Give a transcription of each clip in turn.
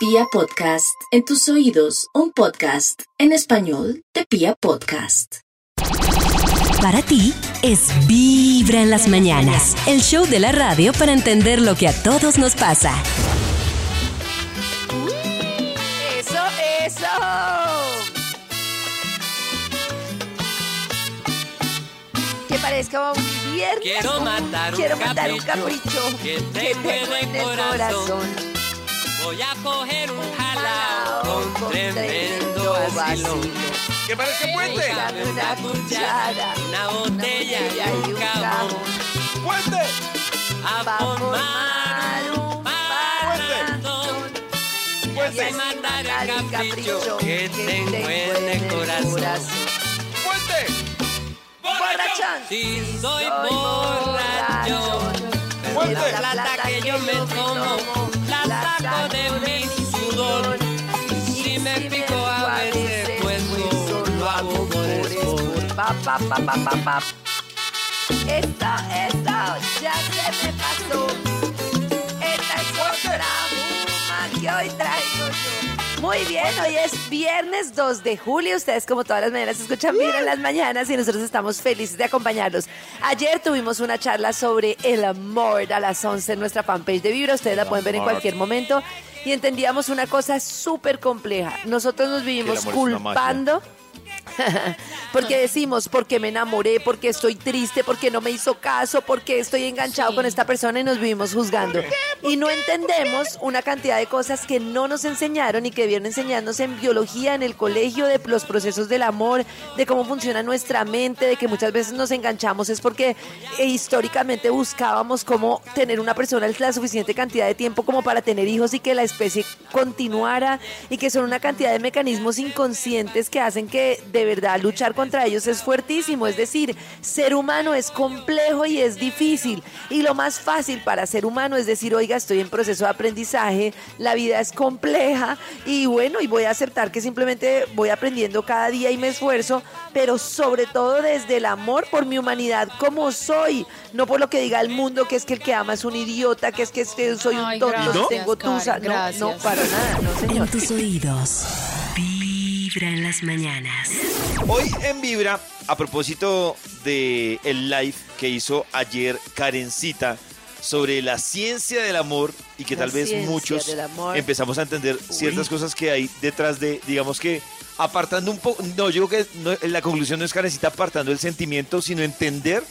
Pia Podcast, en tus oídos, un podcast en español de Pia Podcast. Para ti es Vibra en las mañanas, el show de la radio para entender lo que a todos nos pasa. Eso, eso. Que parezca un viernes. Quiero matar un Quiero matar un capricho que tengo en el corazón. Voy a coger un Jalao con tremendo vacilón. ¿Qué parece puente? Una cuchara, una botella y un cajón. ¡Puente! A formar un un maratón. Y ¡Puente! a Matar el capricho que tengo en el corazón. ¡Puente! Borrachón. Si soy borracho, pero la plata que yo me tomo, Pa, pa, pa, pa, pa, pa. Esto, esto, ya se me pasó. Esta es otra que hoy traigo yo. Muy bien, hoy es viernes 2 de julio. Ustedes, como todas las mañanas, escuchan Vibra en las mañanas y nosotros estamos felices de acompañarlos. Ayer tuvimos una charla sobre el amor a las 11 en nuestra fanpage de Vibra. Ustedes la pueden ver en cualquier momento. Y entendíamos una cosa súper compleja. Nosotros nos vivimos culpando porque decimos, porque me enamoré, porque estoy triste, porque no me hizo caso, porque estoy enganchado con esta persona y nos vivimos juzgando. Y no entendemos una cantidad de cosas que no nos enseñaron y que debieron enseñarnos en biología, en el colegio, de los procesos del amor, de cómo funciona nuestra mente, de que muchas veces nos enganchamos es porque eh, históricamente buscábamos cómo tener una persona la suficiente cantidad de tiempo como para tener hijos y que la especie continuara y que son una cantidad de mecanismos inconscientes que hacen que de verdad luchar contra ellos es fuertísimo. Es decir, ser humano es complejo y es difícil. Y lo más fácil para ser humano es decir, oiga, estoy en proceso de aprendizaje, la vida es compleja y bueno, y voy a aceptar que simplemente voy aprendiendo cada día y me esfuerzo, pero sobre todo desde el amor por mi humanidad como soy, no por lo que diga el mundo, que es que el que ama es un idiota, que es que este- soy un Ay, tonto, gracias, tengo tusa. Karen, No, no, para nada, no En tus oídos, Vibra en las mañanas. Hoy en Vibra, a propósito de el live que hizo ayer Karencita sobre la ciencia del amor y que La tal vez muchos empezamos a entender ciertas cosas que hay detrás de, digamos que apartando un poco, no, yo creo que no, la conclusión no es Karencita apartando el sentimiento, sino entender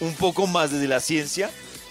un poco más desde la ciencia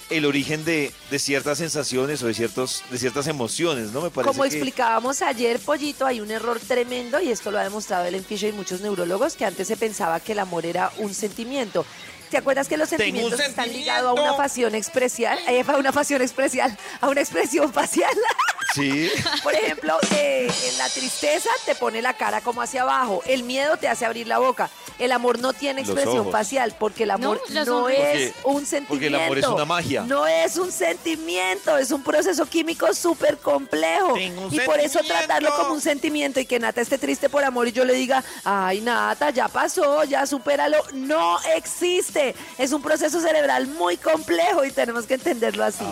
el origen de, de ciertas sensaciones o de, ciertos, de ciertas emociones, ¿no? Me parece Como que- explicábamos ayer, Pollito, hay un error tremendo y esto lo ha demostrado Ellen Fisher y muchos neurólogos que antes se pensaba que el amor era un sentimiento. ¿Te acuerdas que los sentimientos están sentimiento. ligados a una pasión expresial? eh, a una pasión expresial, a una expresión facial. Sí. Por ejemplo, eh, en la tristeza te pone la cara como hacia abajo, el miedo te hace abrir la boca. El amor no tiene expresión facial porque el amor No, es Porque- un sentimiento. porque el amor es una magia. No es un sentimiento, es un proceso químico súper complejo. Tengo un Y por eso tratarlo como un sentimiento y que Nata esté triste por amor y yo le diga, ay Nata, ya pasó, ya supéralo, no existe. Es un proceso cerebral muy complejo y tenemos que entenderlo así.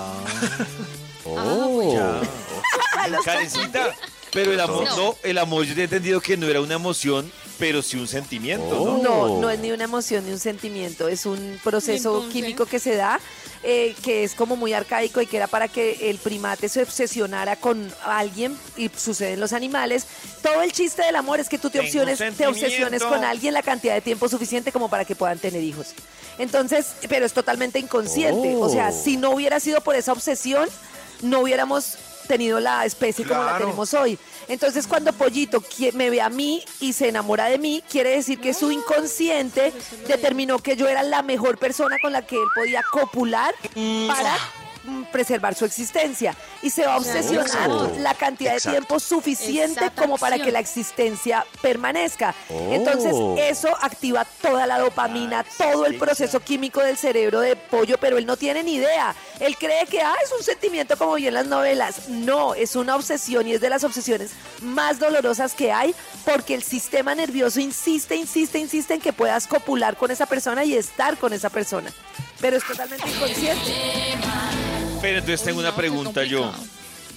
Ya. Los Karencita, pero el amor no. No. el amor yo he entendido que no era una emoción, pero sí un sentimiento, ¿no? No, no es ni una emoción ni un sentimiento, es un proceso Entonces- químico que se da, eh, que es como muy arcaico y que era para que el primate se obsesionara con alguien y sucede en los animales. Todo el chiste del amor es que tú te, opciones, te obsesiones con alguien la cantidad de tiempo suficiente como para que puedan tener hijos. Entonces, pero es totalmente inconsciente. O sea, si no hubiera sido por esa obsesión, no hubiéramos tenido la especie como la tenemos hoy. Entonces, cuando Pollito me ve a mí y se enamora de mí, quiere decir que su inconsciente determinó que yo era la mejor persona con la que él podía copular para mm, preservar su existencia. Y se va a obsesionar Exacto. la cantidad de tiempo suficiente Exacta como para que la existencia permanezca. Oh. Entonces, eso activa toda la dopamina, todo el proceso químico del cerebro de pollo, pero él no tiene ni idea. Él cree que ah, es un sentimiento como vi en las novelas. No, es una obsesión y es de las obsesiones más dolorosas que hay porque el sistema nervioso insiste, insiste, insiste en que puedas copular con esa persona y estar con esa persona. Pero es totalmente inconsciente. Pero entonces tengo una pregunta yo.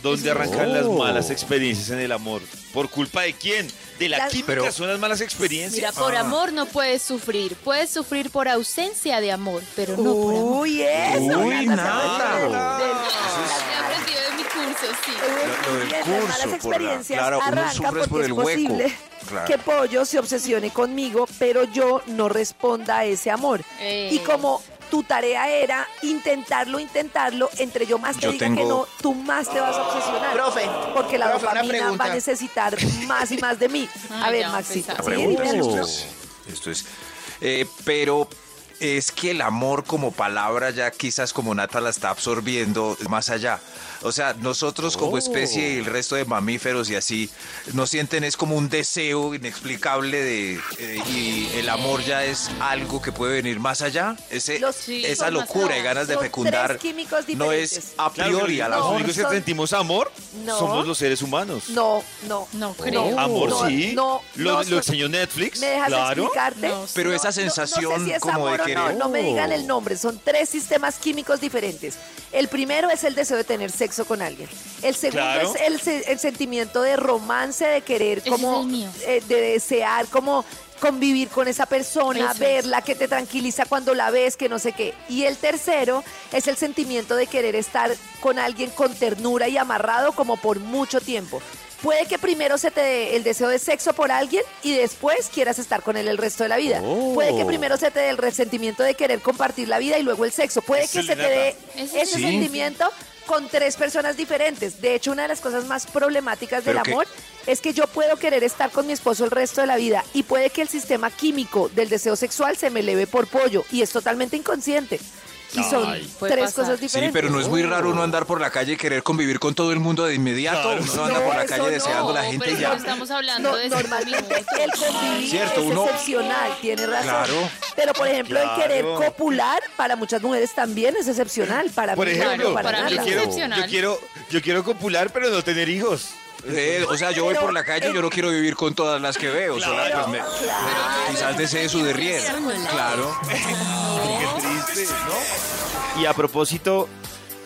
¿Dónde arrancan las Oh. malas experiencias en el amor? ¿Por culpa de quién? ¿De la Las- química Pero- son las malas experiencias? Mira, por Ah. amor no puedes sufrir. Puedes sufrir por ausencia de amor, pero no por amor. Uy, eso. Uy, nada. Las he aprendido en mi curso, sí. Lo- lo del Bien, las curso, malas por la- experiencias claro, uno arrancan sufre porque por el es hueco. posible Claro. que Pollo se obsesione conmigo, pero yo no responda a ese amor. Eh. Y como tu tarea era intentarlo, intentarlo, entre yo más te Yo diga que no, tú más te vas a obsesionar. Profe, Porque la profe, dopamina va a necesitar más y más de mí. A ver, Maxito. pesado. ¿sí? pregunta, Dime. esto es- esto es. eh, pero es que el amor como palabra ya quizás como Nata la está absorbiendo más allá. O sea, nosotros como especie y el resto de mamíferos y así, nos sienten es como un deseo inexplicable de eh, y el amor ya es algo que puede venir más allá. Ese, Sí, esa son locura y ganas de Son fecundar no es a Claro, priori pero al los No, amor. únicos que son- sentimos amor No. somos los seres humanos. No, no. No creo. No, Amor, no, sí. no, lo, no, lo son- enseñó Netflix. ¿Me dejas claro. explicarte? No, Pero No, esa No- no sé sensación si es como amor de o querer. No, no me digan el nombre, son tres sistemas químicos diferentes. El primero es el deseo de tener sexo con alguien. El segundo Claro. es el, se- el sentimiento de romance, de querer Ese como, es el mío. eh, de desear como convivir con esa persona, Eso es. verla, que te tranquiliza cuando la ves, que no sé qué. Y el tercero es el sentimiento de querer estar con alguien con ternura y amarrado como por mucho tiempo. Puede que primero se te dé el deseo de sexo por alguien y después quieras estar con él el resto de la vida. Puede que primero se te dé el resentimiento de querer compartir la vida y luego el sexo. Puede Eso que se te dé ese sí. sentimiento con tres personas diferentes. De hecho, una de las cosas más problemáticas del amor es que yo puedo querer estar con mi esposo el resto de la vida y puede que el sistema químico del deseo sexual se me eleve por pollo y es totalmente inconsciente. Y son Ay. Tres pasar. cosas Sí, diferentes. pero no es muy raro uno andar por la calle y querer convivir con todo el mundo de inmediato. Claro. Uno anda No, por la calle no, deseando a la gente pero ya. no estamos hablando No, de normalmente el convivir Cierto, es uno- excepcional, tiene razón. Claro. Pero por ejemplo, Claro. el querer copular para muchas mujeres también es excepcional. Para Por mí no, ejemplo, para para mí yo, nada. quiero, excepcional. yo, quiero, yo quiero copular, pero no tener hijos. Eh, o sea, yo voy por la calle y yo no quiero vivir con todas las que veo. solo, pues, me- quizás desee su derrier. Claro. Qué triste, ¿no? Y a propósito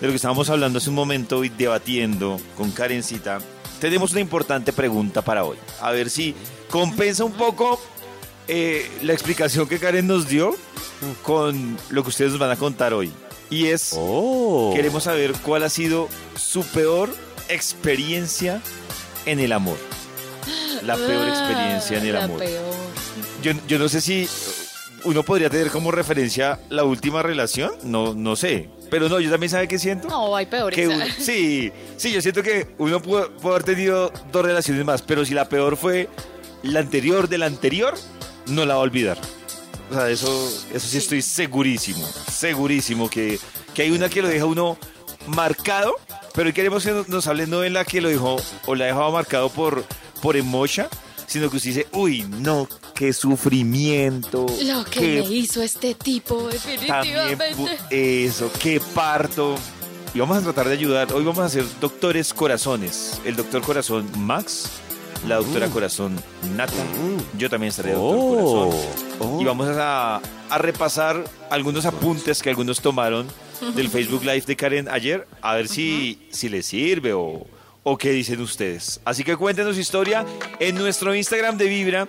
de lo que estábamos hablando hace un momento y debatiendo con Karencita, tenemos una importante pregunta para hoy. A ver si compensa un poco eh, la explicación que Karen nos dio con lo que ustedes nos van a contar hoy. Y es, Oh. queremos saber cuál ha sido su peor experiencia en el amor. La peor experiencia en el Ah, La amor. peor. Yo, yo no sé si uno podría tener como referencia la última relación, no, no sé. Pero no, yo también sabe qué siento. No, hay peores. Que uno- sí, sí, yo siento que uno puede, puede haber tenido dos relaciones más, pero si la peor fue la anterior de la anterior, no la va a olvidar. O sea, eso, eso sí estoy segurísimo, segurísimo que, que hay una que lo deja uno marcado, pero hoy queremos que nos, nos hable no de la que lo dejó o la dejaba marcado por, por emocha, sino que usted dice, uy, no, qué sufrimiento. Lo que qué me hizo este tipo, definitivamente. eso, qué parto. Y vamos a tratar de ayudar. Hoy vamos a ser doctores corazones. El doctor corazón Max, la doctora corazón Nata. Yo también seré doctor corazón. Y vamos a, a repasar algunos apuntes que algunos tomaron del Facebook Live de Karen ayer. A ver si, si les sirve o, o qué dicen ustedes. Así que cuéntenos su historia en nuestro Instagram de Vibra,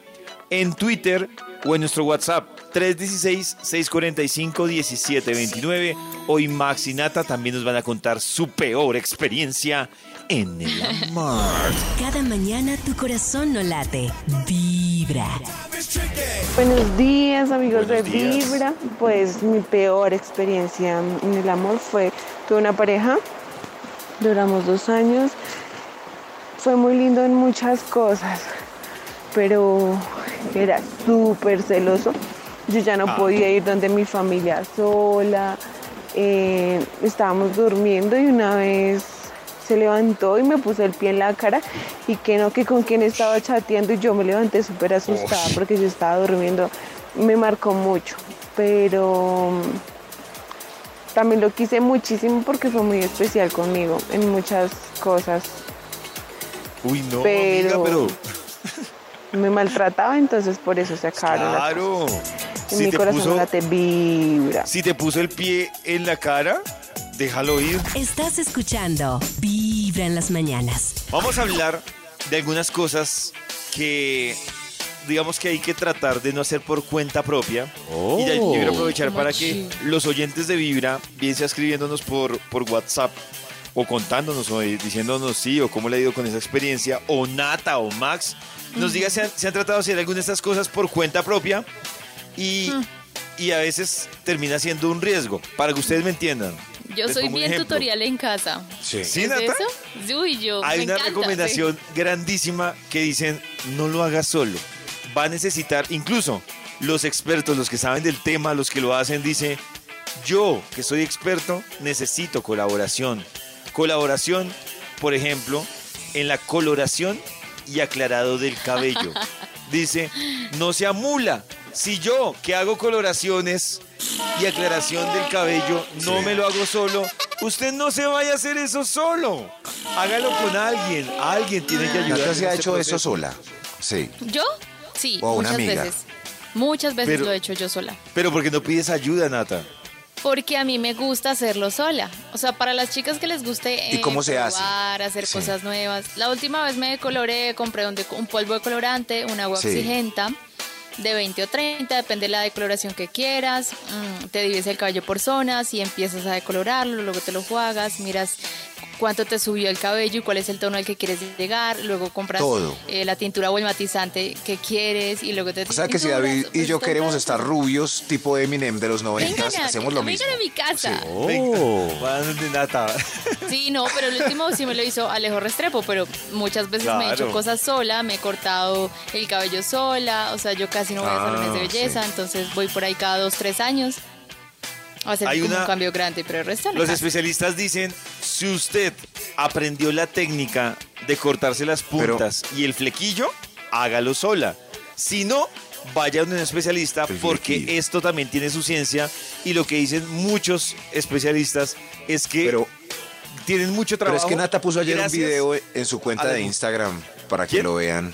en Twitter o en nuestro WhatsApp 316-645-1729. Hoy Max y Nata también nos van a contar su peor experiencia en el amor. Cada mañana tu corazón no late, vibra. Buenos días amigos Buenos de días. Vibra. Pues mi peor experiencia en el amor fue, tuve una pareja, duramos dos años, fue muy lindo en muchas cosas, pero era súper celoso. Yo ya no Ah. podía ir donde mi familia sola, eh, estábamos durmiendo y una vez se levantó y me puso el pie en la cara y que no, que con quien estaba chateando y yo me levanté súper asustada porque yo estaba durmiendo. Me marcó mucho, pero mm, también lo quise muchísimo porque fue muy especial conmigo en muchas cosas. Uy, no, Pero- amiga, pero Me maltrataba, entonces por eso se acabaron las claro. cosas. En Si mi te, corazón puso, late vibra. si te puso el pie en la cara, déjalo ir. Estás escuchando Vibra en las mañanas. Vamos a hablar de algunas cosas que digamos que hay que tratar de no hacer por cuenta propia. Y ya- yo quiero aprovechar ¿Cómo para que los oyentes de Vibra, bien sea escribiéndonos por, por WhatsApp o contándonos o diciéndonos sí o cómo le ha ido con esa experiencia, o Nata o Max, nos diga si han, si han tratado de hacer alguna de estas cosas por cuenta propia y, y a veces termina siendo un riesgo, para que ustedes me entiendan. Yo Les soy bien tutorial en casa. Sí. ¿Sí, ¿Es Nata? eso? Uy, yo. Hay me una encanta, recomendación grandísima que dicen, no lo hagas solo. Va a necesitar, incluso los expertos, los que saben del tema, los que lo hacen, dice, yo que soy experto, necesito colaboración. Colaboración, por ejemplo, en la coloración y aclarado del cabello. Dice, no sea mula. Si yo que hago coloraciones y aclaración del cabello no me lo hago solo, usted no se vaya a hacer eso solo. Hágalo con alguien. Alguien tiene que ayudar. Se ha este hecho eso sola. Sí. ¿Yo? Sí, O una muchas amiga. veces. Muchas veces Pero- lo he hecho yo sola. Pero porque no pides ayuda, Nata. Porque a mí me gusta hacerlo sola. O sea, para las chicas que les guste ¿Y cómo se hace? probar, hacer Sí. cosas nuevas. La última vez me decoloré, compré un, un polvo de colorante, un agua Sí. oxigenta de 20 o 30, depende de la decoloración que quieras. Mm, te divides el cabello por zonas y empiezas a decolorarlo, luego te lo juegas, miras cuánto te subió el cabello y cuál es el tono al que quieres llegar, luego compras Todo. eh, la tintura o el matizante que quieres y luego te O sea que si David y pues, yo todo queremos estar rubios, tipo Eminem de los 90, Vengan a- hacemos lo mismo. vengan a mi casa. De Nata. Sí, no, pero el último sí me lo hizo Alejo Restrepo, pero muchas veces me he hecho Claro. cosas sola, me he cortado el cabello sola, o sea, yo casi no voy a Ah, salones de belleza, sí. entonces voy por ahí cada dos, tres años a hacer Hay como una- un cambio grande, pero el resto la Los casa. especialistas dicen, si usted aprendió la técnica de cortarse las Pero- puntas y el flequillo, hágalo sola. Si no, vaya a un especialista El porque flequillo. esto también tiene su ciencia y lo que dicen muchos especialistas es que Pero, tienen mucho pero trabajo. es que Nata puso ayer gracias un video en su cuenta de Instagram para que ¿Quién? lo vean.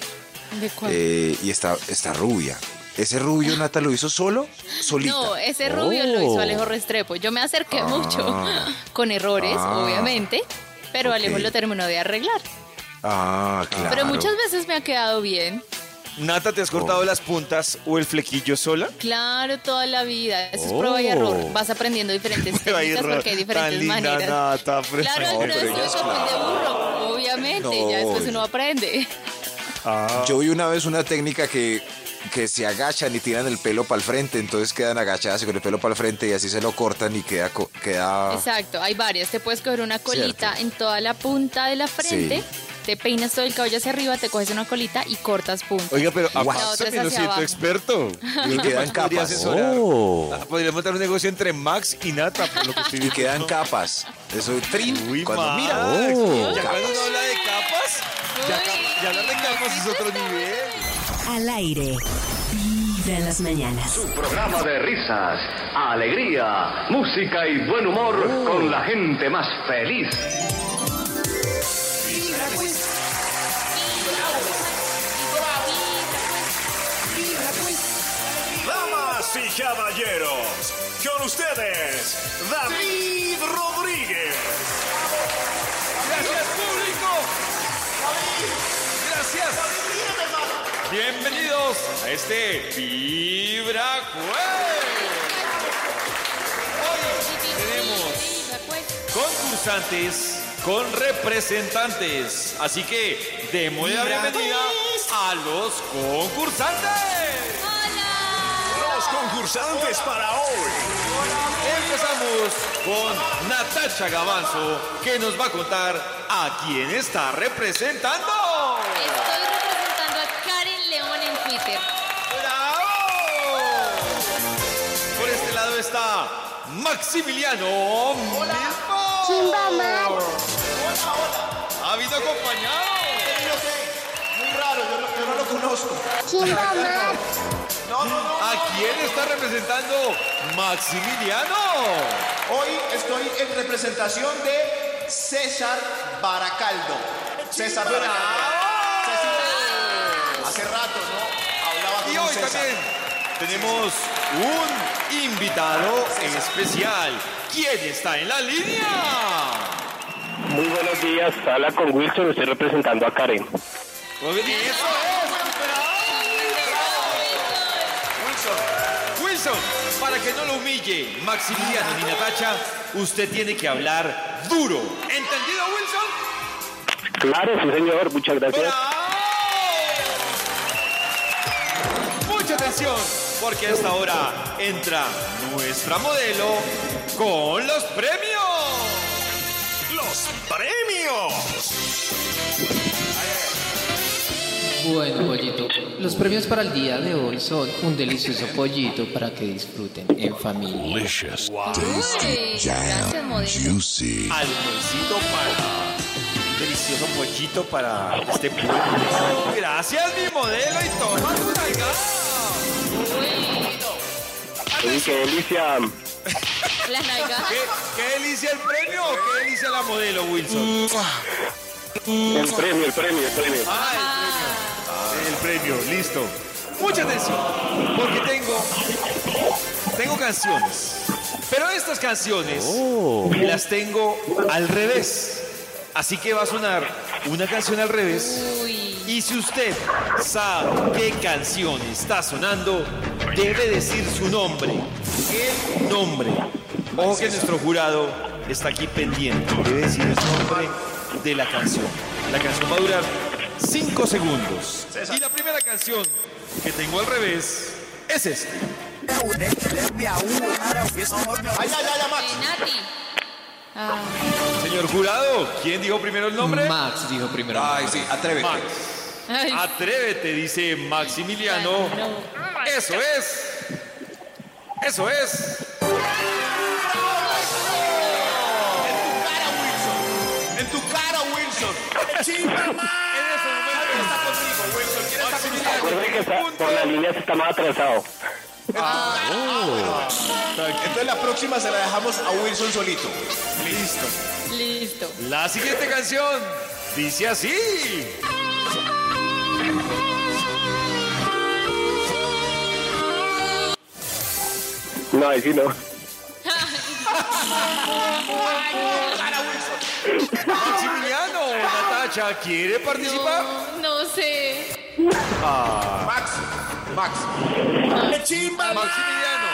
¿De cuál? eh, y está, está rubia. ¿Ese rubio Nata lo hizo solo? Solita. No, ese rubio lo hizo Alejo Restrepo. Yo me acerqué Ah. mucho con errores, Ah. obviamente, pero Ok. Alejo lo terminó de arreglar. Ah, claro. Pero muchas veces me ha quedado bien. Nata, ¿te has cortado Oh. las puntas o el flequillo sola? Claro, toda la vida. Eso es prueba y error. Vas aprendiendo diferentes Prueba y técnicas error. porque hay Tan diferentes linda, maneras. Nata, Claro, No, pero eso ella es es papel de claro. burro, obviamente. No, ya después uno aprende. Yo vi una vez una técnica que, que se agachan y tiran el pelo para el frente, entonces quedan agachadas y con el pelo para el frente y así se lo cortan y queda... queda Exacto, hay varias. Te puedes coger una colita Cierto. en toda la punta de la frente, Sí. te peinas todo el cabello hacia arriba, te coges una colita y cortas punta. Oiga, pero es me lo siento abajo. experto. Y quedan capas. Ah, Podría montar un negocio entre Max y Nata, por lo que estoy Y quedan capas. Eso trin. Uy, cuando Max. mira. Ya cuando uno habla de capas, ya, ya hablar de capas es otro nivel. Al aire. Vibra en las mañanas. Programa de risas, alegría, música y buen humor con la gente más feliz. Damas y caballeros, con ustedes, David Rodríguez. Bienvenidos a este Vibra. Hoy tenemos concursantes con representantes. Así que démosle la bienvenida a los concursantes. Los concursantes para hoy. Empezamos con Natasha Gavanzo, que nos va a contar a quién está representando. Maximiliano mismo. ¿Ha habido acompañado? Muy raro, yo no, yo no lo conozco. ¿A quién está representando Maximiliano? Hoy estoy en representación de César Baracaldo. César Baracaldo. César, hace rato, ¿no? Hablaba con Y hoy César. también tenemos un invitado especial. ¿Quién está en la línea? Muy buenos días, habla con Wilson, estoy representando a Karen. Muy bien, eso es. Wilson, Wilson, para que no lo humille Maximiliano ni Natacha, usted tiene que hablar duro. ¿Entendido, Wilson? Claro, sí señor, muchas gracias. Mucha atención, porque a esta hora entra nuestra modelo con los premios. ¡Los premios! Bueno, pollito, los premios para el día de hoy son un delicioso pollito para que disfruten en familia. Delicious, Uy, gracias, modelo. juicy. Almuercito para... Un delicioso pollito para este pueblo. Gracias, mi modelo, y toma tu nalgada. Uy, qué delicia. La nalga. ¿Qué, ¿Qué delicia el premio o qué delicia la modelo, Wilson? El premio, el premio, el premio. El premio, listo. Mucha atención, porque tengo, tengo canciones. Pero estas canciones las tengo al revés. Así que va a sonar una canción al revés. Y si usted sabe qué canción está sonando, debe decir su nombre. El nombre. Ojo que nuestro jurado está aquí pendiente. Debe decir el nombre de la canción. La canción va a durar 5 segundos. Y la primera canción que tengo al revés es esta. Ay, ay, ay, Max. Nati. Ah, Señor jurado, ¿quién dijo primero el nombre? Max dijo primero. Ay, sí, atrévete. Max. ay, Atrévete, dice Maximiliano. no. Eso es. Eso es. En tu cara, Wilson. En está contigo, Wilson. ¿Quién está contigo? Recuerden que está, por la línea se está más atrasado. Entonces la próxima se la dejamos a Wilson solito. Listo. Listo. La siguiente canción dice así. No, ahí sí no. Maximiliano, Natacha, ¿quiere participar? No, no sé. Max, Max. ¡Chimba, man! Maximiliano,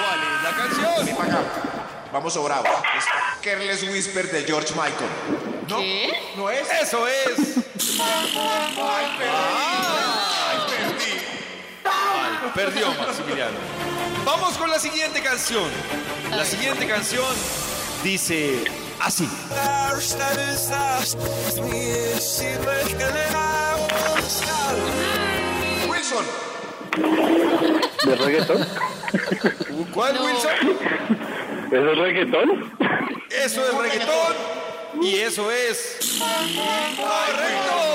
¿cuál es la canción? Ven para acá. Vamos sobrado. Es Careless Whisper de George Michael. ¿No? ¿Qué? ¿No es? Eso es. Ay, perdí. Perdió Maximiliano. Vamos con la siguiente canción. La siguiente canción dice así. Wilson. ¿De reggaetón? ¿Cuál, Wilson? ¿Eso es reggaetón? Eso es reggaetón. Y eso es. ¡Correcto!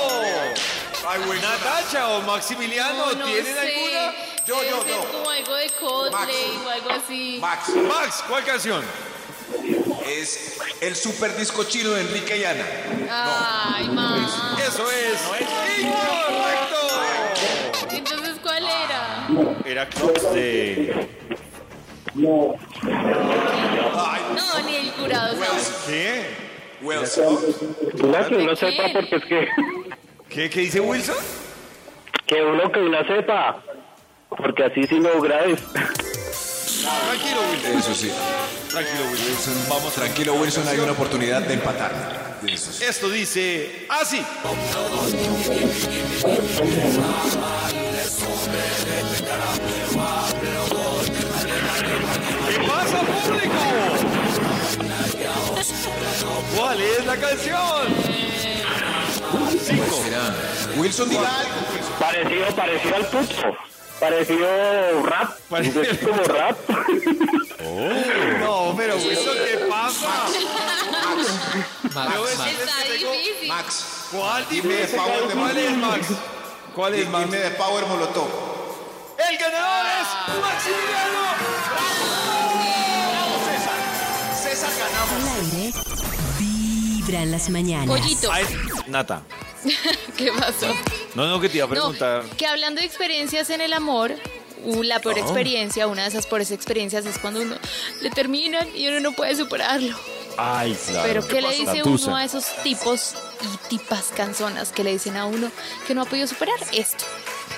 Ay. Natacha o Maximiliano, No, no ¿tienen sé. alguna? Yo, Debe yo, ser yo. como algo de Coldplay o algo así. Max. Max, ¿cuál canción? Es el super disco chino de Enrique y Ana. Ay, ma. Eso es. ¡Incorrecto! Entonces, ¿cuál era? Era Clocks de. No, ni el jurado sabe. ¿Qué? Que uno ¿De sepa porque es que... ¿Qué, qué dice Wilson? Que uno que una sepa. Porque así sí no grabes. Tranquilo, Wilson. Eso sí. Tranquilo, Wilson. Vamos Tranquilo, Wilson, hay una oportunidad de empatar. Eso sí. Esto dice así. ¿Qué pasa, público? ¿Cuál es la canción? Cinco. Wilson, diga algo. Parecido, parecido al puto. Parecido rap. Parecido- Es como rap. No, pero Wilson, ¿qué pasa? Max, Max. Está tengo- difícil. Max. ¿Cuál Dime de? Power de ¿Cuál es, Max? ¿Cuál es, Max? Dime de Power Molotov. El ganador es Maximiliano. César ganamos. Vibra en las mañanas. Pollito. Ay, Nata. ¿Qué pasó? No, no, que te iba a preguntar. No, que hablando de experiencias en el amor, uh, la peor Oh. experiencia, una de esas peores experiencias es cuando uno le terminan y uno no puede superarlo. Ay, claro. Pero ¿qué le dice uno a esos tipos y tipas canzonas que le dicen a uno que no ha podido superar esto?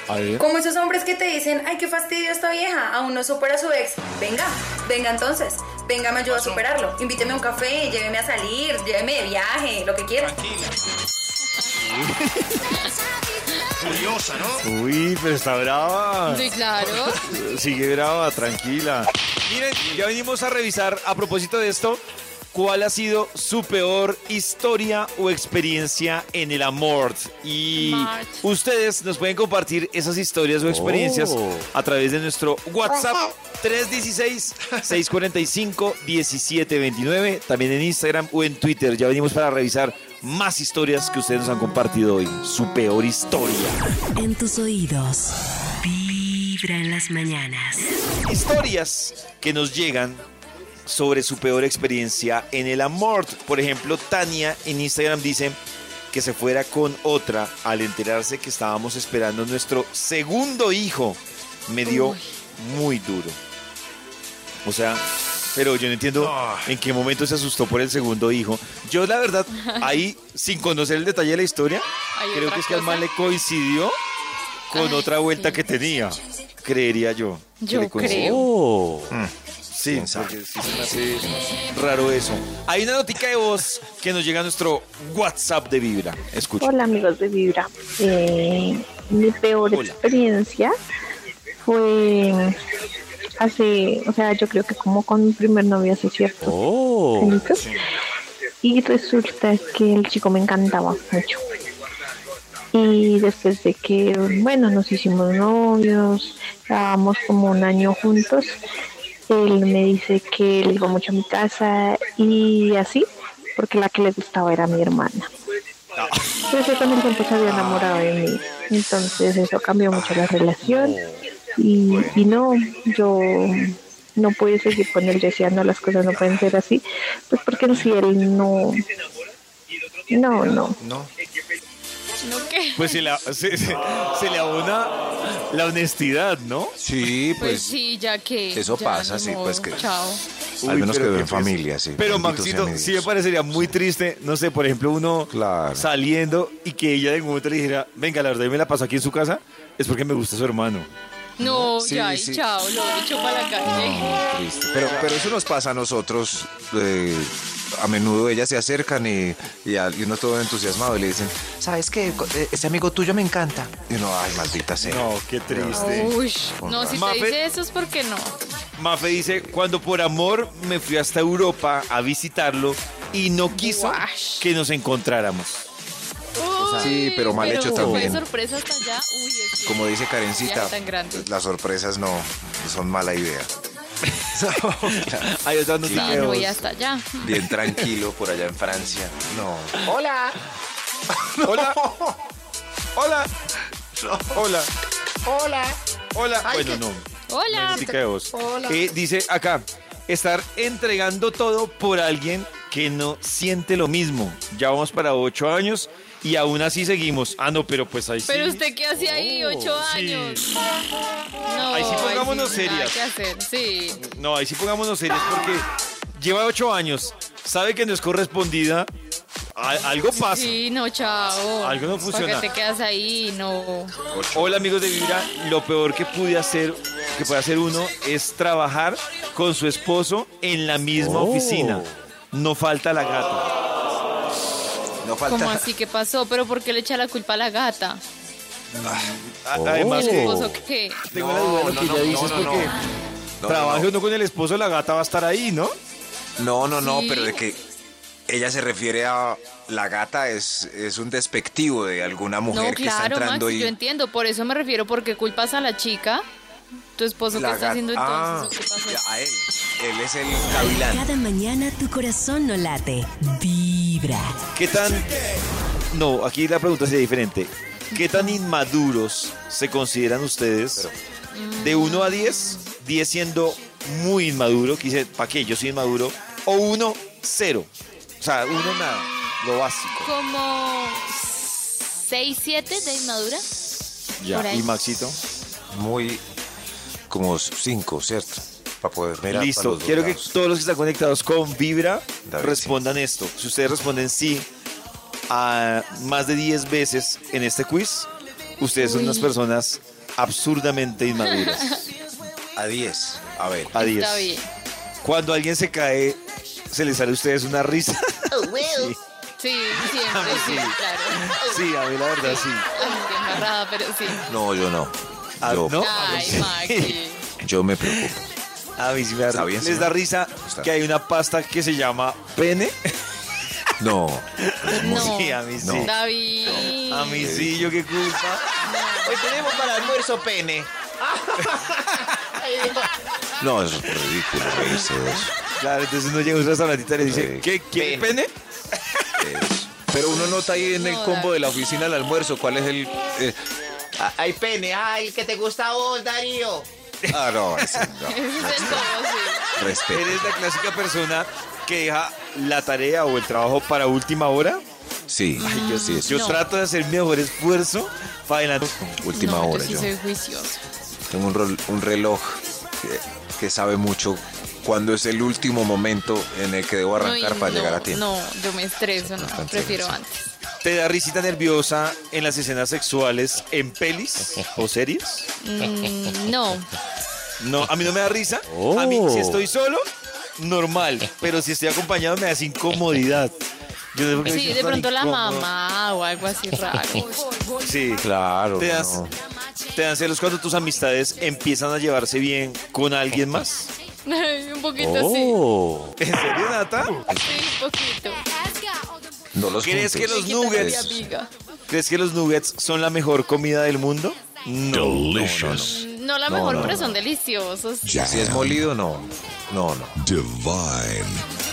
A ver. Como esos hombres que te dicen, ay, qué fastidio esta vieja, aún no supera a su ex. Venga, venga entonces, venga, me ayuda a superarlo. Invíteme a un café, lléveme a salir, lléveme de viaje, lo que quiera. Curiosa, ¿no? Uy, pero está brava. Sí, claro. Sigue brava, tranquila. Miren, ya venimos a revisar a propósito de esto. ¿Cuál ha sido su peor historia o experiencia en el amor? Y Mart. ustedes nos pueden compartir esas historias o experiencias Oh. a través de nuestro WhatsApp 316-645-1729, también en Instagram o en Twitter. Ya venimos para revisar más historias que ustedes nos han compartido hoy. Su peor historia. En tus oídos. Vibra en las mañanas. historias que nos llegan sobre su peor experiencia en el amor. Por ejemplo, Tania en Instagram dice que se fuera con otra al enterarse que estábamos esperando nuestro segundo hijo. Me dio muy duro. O sea, pero yo no entiendo en qué momento se asustó por el segundo hijo. Yo la verdad, ahí, sin conocer el detalle de la historia, ¿Hay creo que es que al man le coincidió con Ay, otra vuelta sí. que tenía. Creería yo. que Yo creo. Oh. Sí, porque sí se me hace raro eso. Hay una notica de voz que nos llega a nuestro WhatsApp de Vibra. Escucha. Hola amigos de Vibra. Eh, mi peor experiencia fue hace, o sea, yo creo que como con mi primer novio hace ciertos Oh. Y resulta que el chico me encantaba mucho. Y después de que, bueno, nos hicimos novios, estábamos como un año juntos, él me dice que él iba mucho a mi casa y así, porque la que le gustaba era mi hermana. Entonces con el tiempo se había enamorado de mí. Entonces eso cambió mucho la relación. Y, y no, yo no pude seguir con él. Yo decía, no, las cosas no pueden ser así. Pues porque en sí él no... No, no. No. ¿No? Pues se le, se, se- se le abona la honestidad, ¿no? Sí, Pues pues. sí, ya que. eso ya, pasa, ni sí, modo. pues que- Chao. Al menos pero quedó en familia, sí. Pero Bendito sea Maxito, mi sí me Dios. parecería muy triste, no sé, por ejemplo, uno Claro. saliendo y que ella de algún momento le dijera, venga, la verdad, yo me la paso aquí en su casa, es porque me gusta su hermano. No, Sí, ya, y sí. chao, lo he hecho para la calle. Triste. Pero, pero eso nos pasa a nosotros. eh, a menudo ellas se acercan y, y, a- y uno todo entusiasmado y le dicen, ¿sabes qué? Eh, Ese amigo tuyo me encanta. Y uno, ay, maldita sea. No, qué triste. Uy, no, si te Mafe- dice eso es porque no. Mafe dice, cuando por amor me fui hasta Europa a visitarlo y no quiso Guash. que nos encontráramos. Sí, pero mal hecho fue también. sorpresa hasta allá. Uy, es que Como dice Karencita, las sorpresas no son mala idea. Hay Sí, no voy hasta allá. Bien tranquilo por allá en Francia. No. Hola. Hola. Hola. Hola. Hola. Hola. Ay, bueno, no. Hola. Hola. Eh, dice acá, estar entregando todo por alguien que no siente lo mismo. Ya vamos para ocho años y aún así seguimos. Ah, no, pero pues ahí sí. Pero usted qué hace ahí, ocho sí. años. No, Ahí sí pongámonos sí, nada serias. que hacer, sí. No, ahí sí pongámonos serios porque lleva ocho años, sabe que no es correspondida, algo pasa. Sí, no, chao. Algo no funciona. Porque te quedas ahí, no. Hola amigos de Vibra, lo peor que pude hacer, que puede hacer uno es trabajar con su esposo en la misma Oh. oficina. No falta la gata. No ¿Cómo falta. así? ¿Qué pasó? ¿Pero por qué le echa la culpa a la gata? A- Además ¿El que esposo qué? tengo la duda de lo No, que no, ella no, dice es no, no, porque No, trabaje no, uno con el esposo, la gata va a estar ahí, ¿no? No, no, no, Sí. pero de que ella se refiere a la gata es, es un despectivo de alguna mujer No, que está claro, Max, entrando yo y entiendo. Por eso me refiero, porque culpas a la chica. ¿Tu esposo qué la está gata- haciendo Ah, entonces? ¿O qué pasó? ya, a él. Él es el gavilán. Cada mañana tu corazón no late. Vibra. ¿Qué tan... No, aquí la pregunta sería diferente. ¿Qué tan inmaduros se consideran ustedes? De 1 a 10, 10 siendo muy inmaduro, que dice, ¿para qué? Yo soy inmaduro. O 1, 0. O sea, 1 nada, lo básico. Como 6, 7 de inmadura. Ya, y Maxito. Muy como cinco, ¿cierto? Para poder mirar Listo, quiero que todos los que están conectados con Vibra David, respondan esto. Si ustedes responden sí a más de 10 veces en este quiz, ustedes son unas personas absurdamente inmaduras. A 10. A ver. A 10. Está bien. Cuando alguien se cae, se les sale a ustedes una risa. Sí. Sí, siempre, sí, claro. Sí, a mí la verdad sí. Ay, qué embarrada, pero sí. No, yo no. Ah, Yo, ¿no? Ay, Maxi. yo me preocupo. A mí sí me da bien, Les señor. da risa Está. que hay una pasta que se llama pene. No. No. Sí, a mí sí. No. David. A mí sí, yo qué culpa. Hoy tenemos para almuerzo pene. No, eso es ridículo eso. Claro, entonces uno llega a un restaurante y le dice, Sí. ¿qué? ¿Quiere pene? Es- Pero uno nota ahí en el combo de la oficina al almuerzo cuál es el... eh, Ah, Hay pene. Ay, el que te gusta a vos, Darío. ah, no, ese no. Respeto. ¿Eres la clásica persona que deja la tarea o el trabajo para última hora? Sí, Yo, sí, yo No. trato de hacer mi mejor esfuerzo para adelantar. última no, hora yo sí yo. soy juiciosa. Tengo un, rol- un reloj que, que sabe mucho cuándo es el último momento en el que debo arrancar para no, llegar a tiempo. No, yo me estreso, no, prefiero antes. ¿Te da risita nerviosa en las escenas sexuales en pelis o series? Mm, no, No, a mí no me da risa. A mí, si estoy solo, normal. Pero si estoy acompañado, me da incomodidad. Yo sí, de pronto la incómodo. mamá o algo así raro. Sí, Claro. ¿Te das, no. ¿Te dan celos cuando tus amistades empiezan a llevarse bien con alguien más? un poquito Oh. ¿En serio, Nata? sí. Sí, un poquito. No los ¿Crees que los nuggets. ¿crees que los nuggets son la mejor comida del mundo? No. Delicious. No la No, mejor, no, pero no. son deliciosos. Si es molido, no. No, no. Divine.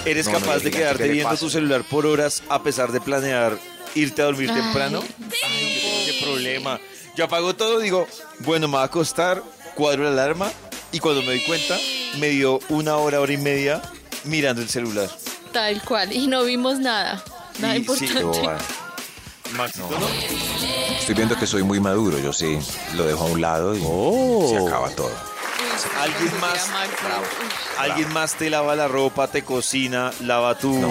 ¿Eres No, no, capaz de quedarte ¿qué le viendo pasa? tu celular por horas a pesar de planear irte a dormir Ay, temprano? Ay, qué problema. Yo apago todo, digo, bueno, me va a acostar, cuadro la alarma y cuando me doy cuenta, me dio una hora, hora y media mirando el celular. Tal cual. Y no vimos nada. Nada Y sí, importante. Yo, ah, Maxito, ¿no? estoy viendo que soy muy maduro. Yo sí lo dejo a un lado y se acaba todo. ¿Alguien más? ¿Alguien más te lava la ropa, te cocina, lava tu, No,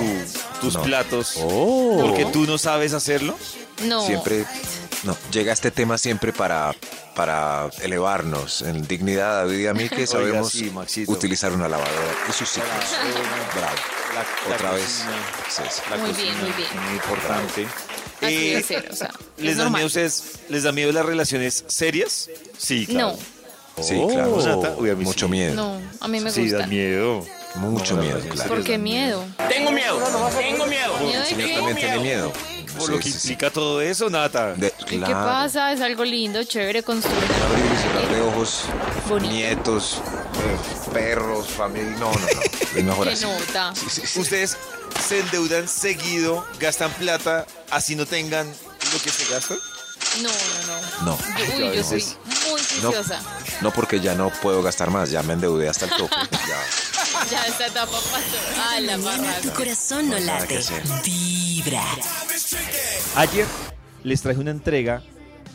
tus no. platos? Oh. ¿Porque tú no sabes hacerlo? No. Siempre, no, llega este tema siempre para, para elevarnos en dignidad, David y a mí, que Oiga, sabemos sí, utilizar una lavadora y sus ciclos. Bravo. La- la Otra vez. cocina, Sí, sí. la Muy cocina, bien, muy bien. Muy importante. Así Eh, ser, o sea, es ¿Les da miedo a ustedes? ¿Les da miedo las relaciones serias? Sí, claro. Sí, claro. Nata, uy, a mí Mucho sí. miedo. No, a mí me Sí, da gusta. miedo. Mucho No, miedo, claro. ¿Por qué miedo? Tengo miedo. Tengo miedo. ¿Miedo El de señor qué? también tiene miedo. Por lo que implica todo eso, Nata. De- ¿Y ¿Qué pasa? Es algo lindo, chévere, construir. Abrir y cerrar de ojos, Bonito. nietos, eh, perros, familia. No, no, no. Es mejor ¿Qué así. nota? Sí, sí, sí. ¿Ustedes se endeudan seguido, gastan plata, así no tengan lo que se gastan? No, no, no. No. Yo Uy, yo soy muy No, juiciosa. no, porque ya no puedo gastar más, ya me endeudé hasta el tope. Ya. Ya. Ah, la Mañana tu corazón no late. Vibra. Ayer les traje una entrega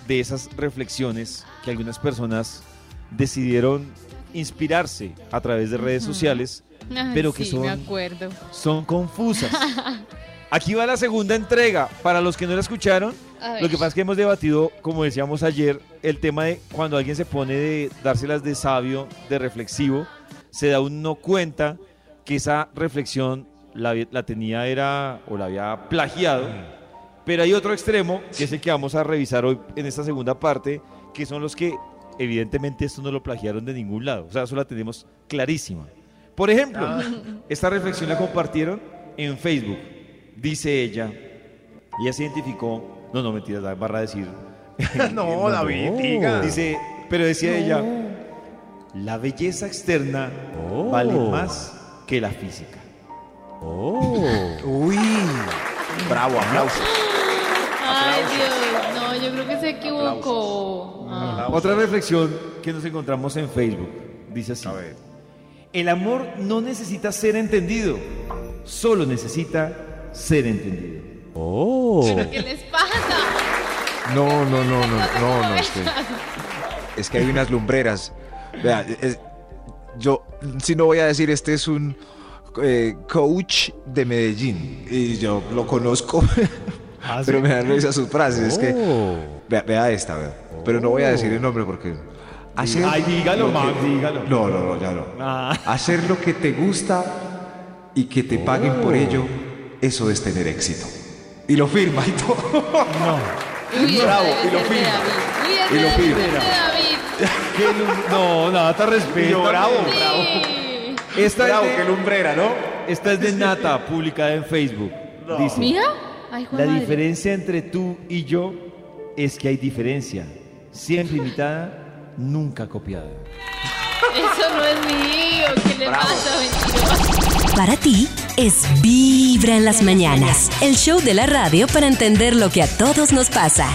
de esas reflexiones que algunas personas decidieron inspirarse a través de redes sociales, Ay, pero que sí, me son, acuerdo. son confusas. Aquí va la segunda entrega. Para los que no la escucharon, lo que pasa es que hemos debatido, como decíamos ayer, el tema de cuando alguien se pone de dárselas de sabio, de reflexivo, se da uno cuenta que esa reflexión la, la tenía era o la había plagiado. Pero hay otro extremo, que es el que vamos a revisar hoy en esta segunda parte, que son los que evidentemente esto no lo plagiaron de ningún lado. O sea, eso la tenemos clarísima. Por ejemplo, esta reflexión la compartieron en Facebook. Dice ella, ella se identificó, no, no, mentira, la barra decir. No, David, diga. Dice, pero decía ella, la belleza externa vale más que la física. Uy. Bravo, aplausos. Ay, Dios. No, yo creo que se equivocó. Ah. Otra reflexión que nos encontramos en Facebook dice así: El amor no necesita ser entendido, solo necesita ser entendido. Oh. ¿Pero qué les pasa? No, no, no, no, no, no, es que, es que hay unas lumbreras. Vea, es- yo si no voy a decir, este es un eh, coach de Medellín. Y yo lo conozco. ¿Ah, pero sí? me dan risa sus frases. Es que, Oh. vea, vea esta, vea. Pero no voy a decir el nombre porque... hacer Ay, dígalo, lo que- Max, dígalo. No, no, no, ya no. Ah. Hacer lo que te gusta y que te paguen por Oh. ello, eso es tener éxito. Y lo firma y todo. Uy, esa Bravo, y lo firma. Y lo firma. Qué No, nada, te respeto. Yo, bravo, Sí. Esta Bravo, es qué de, lumbrera, ¿no? esta es de Nata, publicada en Facebook. Dice, ¿Mía? Ay, Juan la madre. diferencia entre tú y yo es que hay diferencia. Siempre imitada, nunca copiada. Eso no es mío. ¿Qué le pasa, mentiroso? Para ti es Vibra en las mañanas, el show de la radio para entender lo que a todos nos pasa.